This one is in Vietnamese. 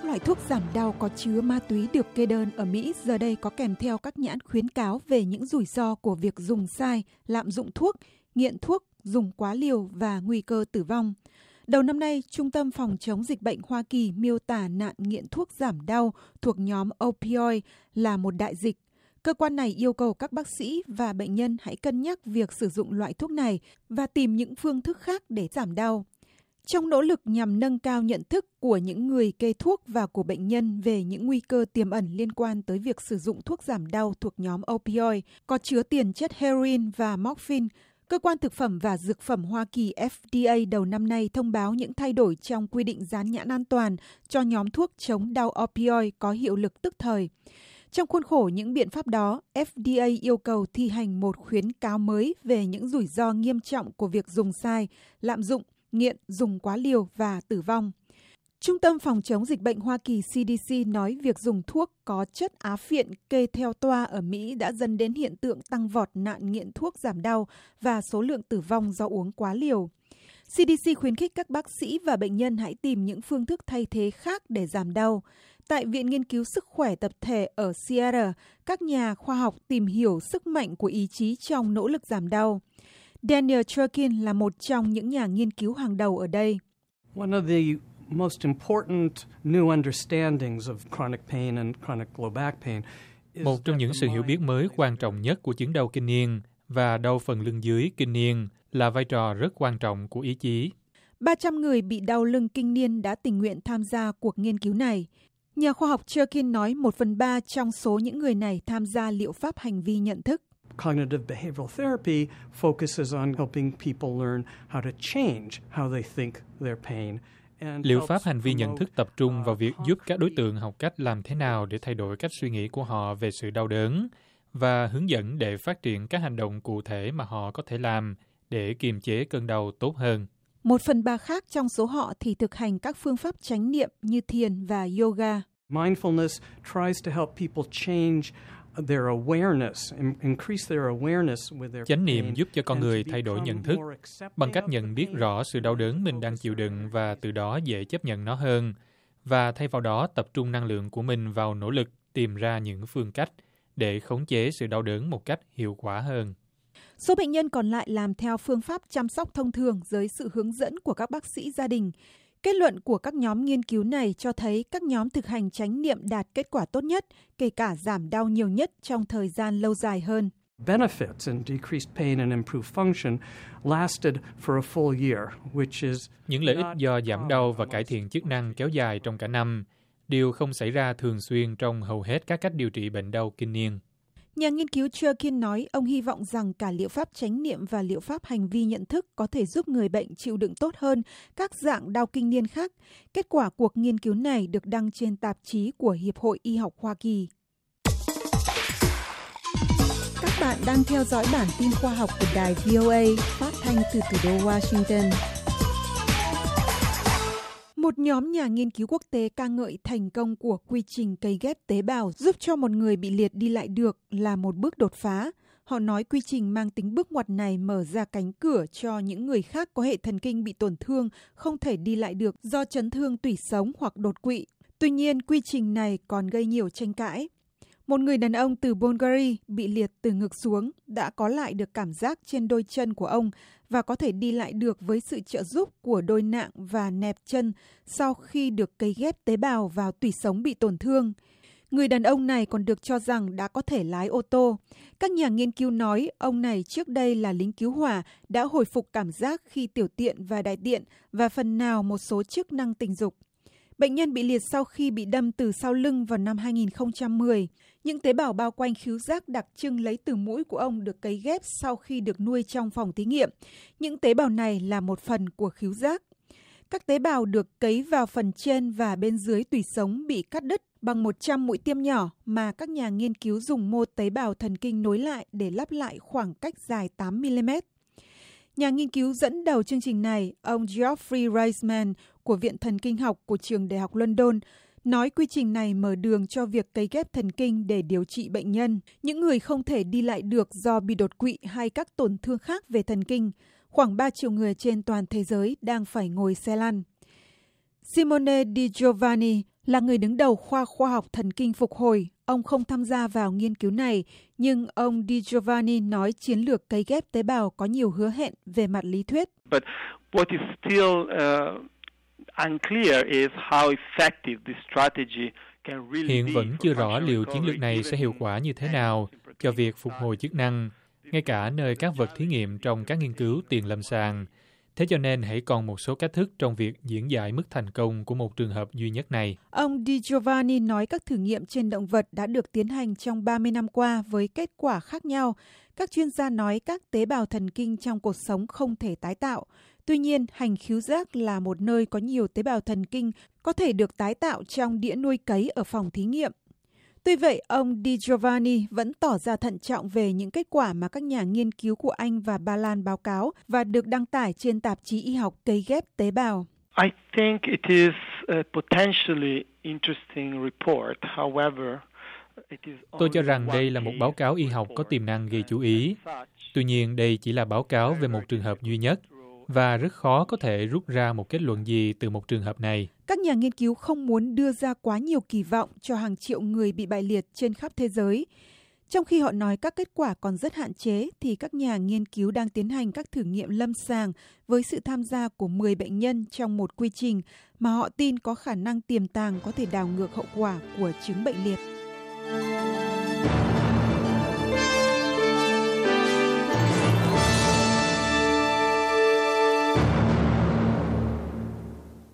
các loại thuốc giảm đau có chứa ma túy được kê đơn ở Mỹ giờ đây có kèm theo các nhãn khuyến cáo về những rủi ro của việc dùng sai, lạm dụng thuốc, nghiện thuốc, dùng quá liều và nguy cơ tử vong. Đầu năm nay, Trung tâm Phòng chống dịch bệnh Hoa Kỳ miêu tả nạn nghiện thuốc giảm đau thuộc nhóm opioid là một đại dịch. Cơ quan này yêu cầu các bác sĩ và bệnh nhân hãy cân nhắc việc sử dụng loại thuốc này và tìm những phương thức khác để giảm đau. Trong nỗ lực nhằm nâng cao nhận thức của những người kê thuốc và của bệnh nhân về những nguy cơ tiềm ẩn liên quan tới việc sử dụng thuốc giảm đau thuộc nhóm opioid có chứa tiền chất heroin và morphine, Cơ quan Thực phẩm và Dược phẩm Hoa Kỳ FDA đầu năm nay thông báo những thay đổi trong quy định dán nhãn an toàn cho nhóm thuốc chống đau opioid có hiệu lực tức thời. Trong khuôn khổ những biện pháp đó, FDA yêu cầu thi hành một khuyến cáo mới về những rủi ro nghiêm trọng của việc dùng sai, lạm dụng, nghiện, dùng quá liều và tử vong. Trung tâm Phòng chống dịch bệnh Hoa Kỳ CDC nói việc dùng thuốc có chất á phiện kê theo toa ở Mỹ đã dẫn đến hiện tượng tăng vọt nạn nghiện thuốc giảm đau và số lượng tử vong do uống quá liều. CDC khuyến khích các bác sĩ và bệnh nhân hãy tìm những phương thức thay thế khác để giảm đau. Tại Viện Nghiên cứu Sức khỏe Tập thể ở Sierra, các nhà khoa học tìm hiểu sức mạnh của ý chí trong nỗ lực giảm đau. Daniel Turkin là một trong những nhà nghiên cứu hàng đầu ở đây. One of the most important new understandings of chronic pain and chronic low back pain một trong những sự hiểu biết mới quan trọng nhất của chứng đau kinh niên và đau phần lưng dưới kinh niên là vai trò rất quan trọng của ý chí. 300 người bị đau lưng kinh niên đã tình nguyện tham gia cuộc nghiên cứu này. Nhà khoa học Cherkin nói một phần ba trong số những người này tham gia liệu pháp hành vi nhận thức. Cognitive behavioral therapy focuses on helping people learn how to change how they think their pain. Liệu pháp hành vi nhận thức tập trung vào việc giúp các đối tượng học cách làm thế nào để thay đổi cách suy nghĩ của họ về sự đau đớn và hướng dẫn để phát triển các hành động cụ thể mà họ có thể làm để kiềm chế cơn đau tốt hơn. Một phần ba khác trong số họ thì thực hành các phương pháp chánh niệm như thiền và yoga. Mindfulness tries to help people change Chánh niệm giúp cho con người thay đổi nhận thức bằng cách nhận biết rõ sự đau đớn mình đang chịu đựng và từ đó dễ chấp nhận nó hơn và thay vào đó tập trung năng lượng của mình vào nỗ lực tìm ra những phương cách để khống chế sự đau đớn một cách hiệu quả hơn. Số bệnh nhân còn lại làm theo phương pháp chăm sóc thông thường dưới sự hướng dẫn của các bác sĩ gia đình. Kết luận của các nhóm nghiên cứu này cho thấy các nhóm thực hành chánh niệm đạt kết quả tốt nhất, kể cả giảm đau nhiều nhất trong thời gian lâu dài hơn. benefits and decreased pain and improved function lasted for a full year, which is những lợi ích do giảm đau và cải thiện chức năng kéo dài trong cả năm, điều không xảy ra thường xuyên trong hầu hết các cách điều trị bệnh đau kinh niên. Nhà nghiên cứu Churkin nói ông hy vọng rằng cả liệu pháp chánh niệm và liệu pháp hành vi nhận thức có thể giúp người bệnh chịu đựng tốt hơn các dạng đau kinh niên khác. Kết quả cuộc nghiên cứu này được đăng trên tạp chí của Hiệp hội Y học Hoa Kỳ. Các bạn đang theo dõi bản tin khoa học của đài VOA phát thanh từ thủ đô Washington. Một nhóm nhà nghiên cứu quốc tế ca ngợi thành công của quy trình cấy ghép tế bào giúp cho một người bị liệt đi lại được là một bước đột phá. Họ nói quy trình mang tính bước ngoặt này mở ra cánh cửa cho những người khác có hệ thần kinh bị tổn thương không thể đi lại được do chấn thương tủy sống hoặc đột quỵ. Tuy nhiên, quy trình này còn gây nhiều tranh cãi. Một người đàn ông từ Bulgaria bị liệt từ ngực xuống đã có lại được cảm giác trên đôi chân của ông và có thể đi lại được với sự trợ giúp của đôi nạng và nẹp chân sau khi được cấy ghép tế bào vào tủy sống bị tổn thương. Người đàn ông này còn được cho rằng đã có thể lái ô tô. Các nhà nghiên cứu nói ông này trước đây là lính cứu hỏa đã hồi phục cảm giác khi tiểu tiện và đại tiện và phần nào một số chức năng tình dục. Bệnh nhân bị liệt sau khi bị đâm từ sau lưng vào năm 2010. Những tế bào bao quanh khứu giác đặc trưng lấy từ mũi của ông được cấy ghép sau khi được nuôi trong phòng thí nghiệm. Những tế bào này là một phần của khứu giác. Các tế bào được cấy vào phần trên và bên dưới tủy sống bị cắt đứt bằng 100 mũi tiêm nhỏ mà các nhà nghiên cứu dùng mô tế bào thần kinh nối lại để lắp lại khoảng cách dài 8 mm. Nhà nghiên cứu dẫn đầu chương trình này, ông Geoffrey Reisman của Viện Thần Kinh học của trường Đại học London, nói quy trình này mở đường cho việc cấy ghép thần kinh để điều trị bệnh nhân, những người không thể đi lại được do bị đột quỵ hay các tổn thương khác về thần kinh. Khoảng 3 triệu người trên toàn thế giới đang phải ngồi xe lăn. Simone Di Giovanni Là người đứng đầu khoa khoa học thần kinh phục hồi, ông không tham gia vào nghiên cứu này, nhưng ông Di Giovanni nói chiến lược cấy ghép tế bào có nhiều hứa hẹn về mặt lý thuyết. But what is still uh, Hiện vẫn chưa rõ liệu chiến lược này sẽ hiệu quả như thế nào cho việc phục hồi chức năng, ngay cả nơi các vật thí nghiệm trong các nghiên cứu tiền lâm sàng. Thế cho nên hãy còn một số cách thức trong việc diễn giải mức thành công của một trường hợp duy nhất này. Ông Di Giovanni nói các thử nghiệm trên động vật đã được tiến hành trong 30 năm qua với kết quả khác nhau. Các chuyên gia nói các tế bào thần kinh trong cuộc sống không thể tái tạo. Tuy nhiên, hành khứu giác là một nơi có nhiều tế bào thần kinh có thể được tái tạo trong đĩa nuôi cấy ở phòng thí nghiệm. Tuy vậy, ông Di Giovanni vẫn tỏ ra thận trọng về những kết quả mà các nhà nghiên cứu của Anh và Ba Lan báo cáo và được đăng tải trên tạp chí y học cấy ghép tế bào. I think it is a potentially interesting report. However, Tôi cho rằng đây là một báo cáo y học có tiềm năng gây chú ý. Tuy nhiên, đây chỉ là báo cáo về một trường hợp duy nhất và rất khó có thể rút ra một kết luận gì từ một trường hợp này. Các nhà nghiên cứu không muốn đưa ra quá nhiều kỳ vọng cho hàng triệu người bị bại liệt trên khắp thế giới. Trong khi họ nói các kết quả còn rất hạn chế, thì các nhà nghiên cứu đang tiến hành các thử nghiệm lâm sàng với sự tham gia của 10 bệnh nhân trong một quy trình mà họ tin có khả năng tiềm tàng có thể đảo ngược hậu quả của chứng bệnh liệt.